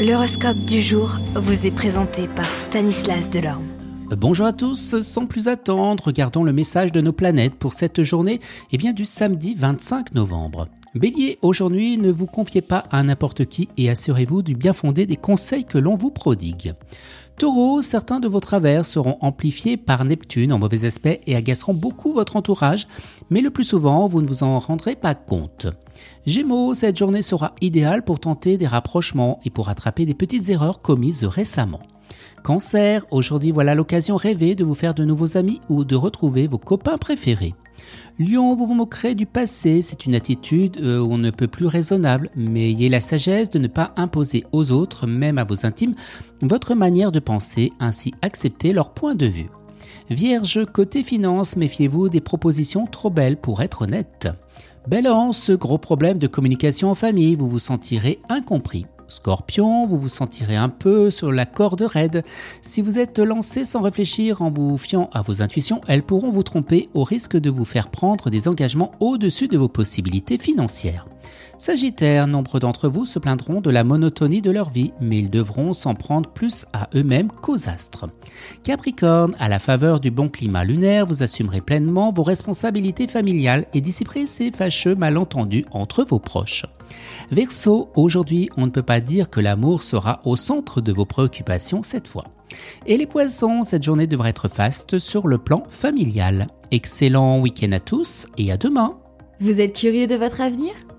L'horoscope du jour vous est présenté par Stanislas Delorme. Bonjour à tous, sans plus attendre, regardons le message de nos planètes pour cette journée eh bien, du samedi 25 novembre. Bélier, aujourd'hui ne vous confiez pas à n'importe qui et assurez-vous du bien fondé des conseils que l'on vous prodigue. Taureau, certains de vos travers seront amplifiés par Neptune en mauvais aspect et agaceront beaucoup votre entourage, mais le plus souvent, vous ne vous en rendrez pas compte. Gémeaux, cette journée sera idéale pour tenter des rapprochements et pour rattraper des petites erreurs commises récemment. Cancer, aujourd'hui voilà l'occasion rêvée de vous faire de nouveaux amis ou de retrouver vos copains préférés. Lion, vous vous moquerez du passé, c'est une attitude euh, où on ne peut plus raisonnable, mais ayez la sagesse de ne pas imposer aux autres, même à vos intimes, votre manière de penser, ainsi accepter leur point de vue. Vierge, côté finance, méfiez-vous des propositions trop belles pour être honnête. Balance, gros problème de communication en famille, vous vous sentirez incompris. Scorpion, vous vous sentirez un peu sur la corde raide. Si vous êtes lancé sans réfléchir en vous fiant à vos intuitions, elles pourront vous tromper au risque de vous faire prendre des engagements au-dessus de vos possibilités financières. Sagittaire, nombre d'entre vous se plaindront de la monotonie de leur vie, mais ils devront s'en prendre plus à eux-mêmes qu'aux astres. Capricorne, à la faveur du bon climat lunaire, vous assumerez pleinement vos responsabilités familiales et dissiperez ces fâcheux malentendus entre vos proches. Verseau, aujourd'hui, on ne peut pas dire que l'amour sera au centre de vos préoccupations cette fois. Et les poissons, cette journée devrait être faste sur le plan familial. Excellent week-end à tous et à demain. Vous êtes curieux de votre avenir?